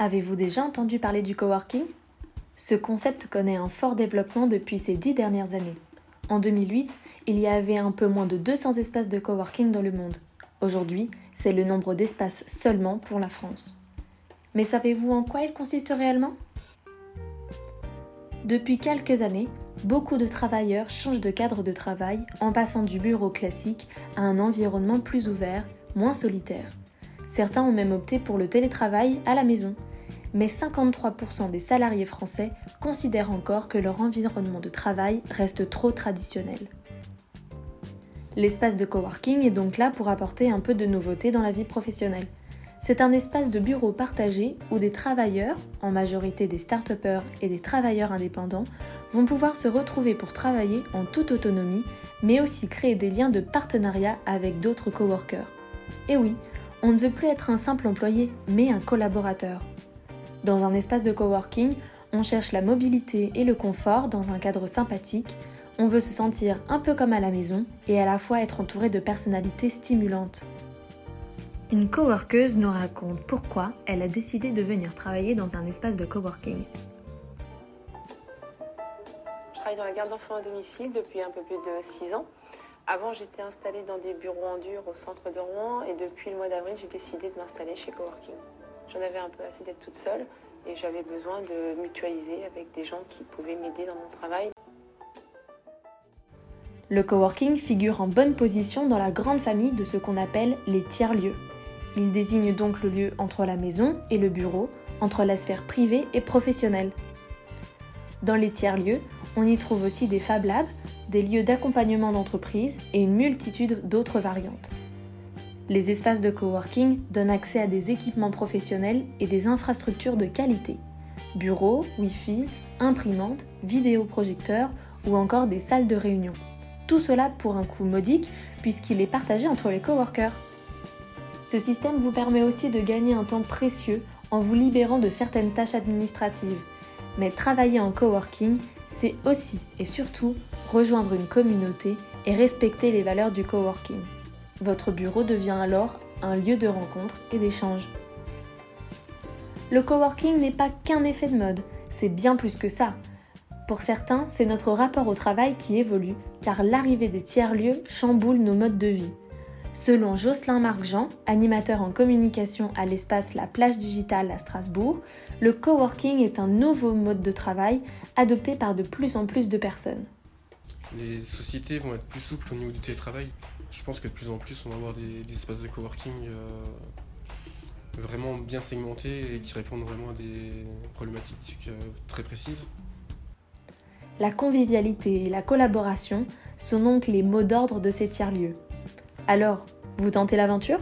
Avez-vous déjà entendu parler du coworking? Ce concept connaît un fort développement depuis ces dix dernières années. En 2008, il y avait un peu moins de 200 espaces de coworking dans le monde. Aujourd'hui, c'est le nombre d'espaces seulement pour la France. Mais savez-vous en quoi il consiste réellement? Depuis quelques années, beaucoup de travailleurs changent de cadre de travail en passant du bureau classique à un environnement plus ouvert, moins solitaire. Certains ont même opté pour le télétravail à la maison, mais 53% des salariés français considèrent encore que leur environnement de travail reste trop traditionnel. L'espace de coworking est donc là pour apporter un peu de nouveauté dans la vie professionnelle. C'est un espace de bureau partagé où des travailleurs, en majorité des start et des travailleurs indépendants, vont pouvoir se retrouver pour travailler en toute autonomie, mais aussi créer des liens de partenariat avec d'autres coworkers. Et oui, on ne veut plus être un simple employé, mais un collaborateur. Dans un espace de coworking, on cherche la mobilité et le confort dans un cadre sympathique. On veut se sentir un peu comme à la maison et à la fois être entouré de personnalités stimulantes. Une coworkeuse nous raconte pourquoi elle a décidé de venir travailler dans un espace de coworking. Je travaille dans la garde d'enfants à domicile depuis un peu plus de 6 ans. Avant, j'étais installée dans des bureaux en dur au centre de Rouen et depuis le mois d'avril, j'ai décidé de m'installer chez Coworking. J'en avais un peu assez d'être toute seule et j'avais besoin de mutualiser avec des gens qui pouvaient m'aider dans mon travail. Le coworking figure en bonne position dans la grande famille de ce qu'on appelle les tiers-lieux. Il désigne donc le lieu entre la maison et le bureau, entre la sphère privée et professionnelle. Dans les tiers-lieux, on y trouve aussi des Fab Labs, des lieux d'accompagnement d'entreprise et une multitude d'autres variantes. Les espaces de coworking donnent accès à des équipements professionnels et des infrastructures de qualité. Bureaux, Wi-Fi, imprimantes, vidéoprojecteurs ou encore des salles de réunion. Tout cela pour un coût modique puisqu'il est partagé entre les coworkers. Ce système vous permet aussi de gagner un temps précieux en vous libérant de certaines tâches administratives. Mais travailler en coworking, c'est aussi et surtout rejoindre une communauté et respecter les valeurs du coworking. Votre bureau devient alors un lieu de rencontre et d'échange. Le coworking n'est pas qu'un effet de mode, c'est bien plus que ça. Pour certains, c'est notre rapport au travail qui évolue, car l'arrivée des tiers-lieux chamboule nos modes de vie. Selon Jocelyn Marc-Jean, animateur en communication à l'espace La Plage Digitale à Strasbourg, le coworking est un nouveau mode de travail adopté par de plus en plus de personnes. Les sociétés vont être plus souples au niveau du télétravail je pense que de plus en plus, on va avoir des, espaces de coworking euh, vraiment bien segmentés et qui répondent vraiment à des problématiques euh, très précises. La convivialité et la collaboration sont donc les mots d'ordre de ces tiers-lieux. Alors, vous tentez l'aventure?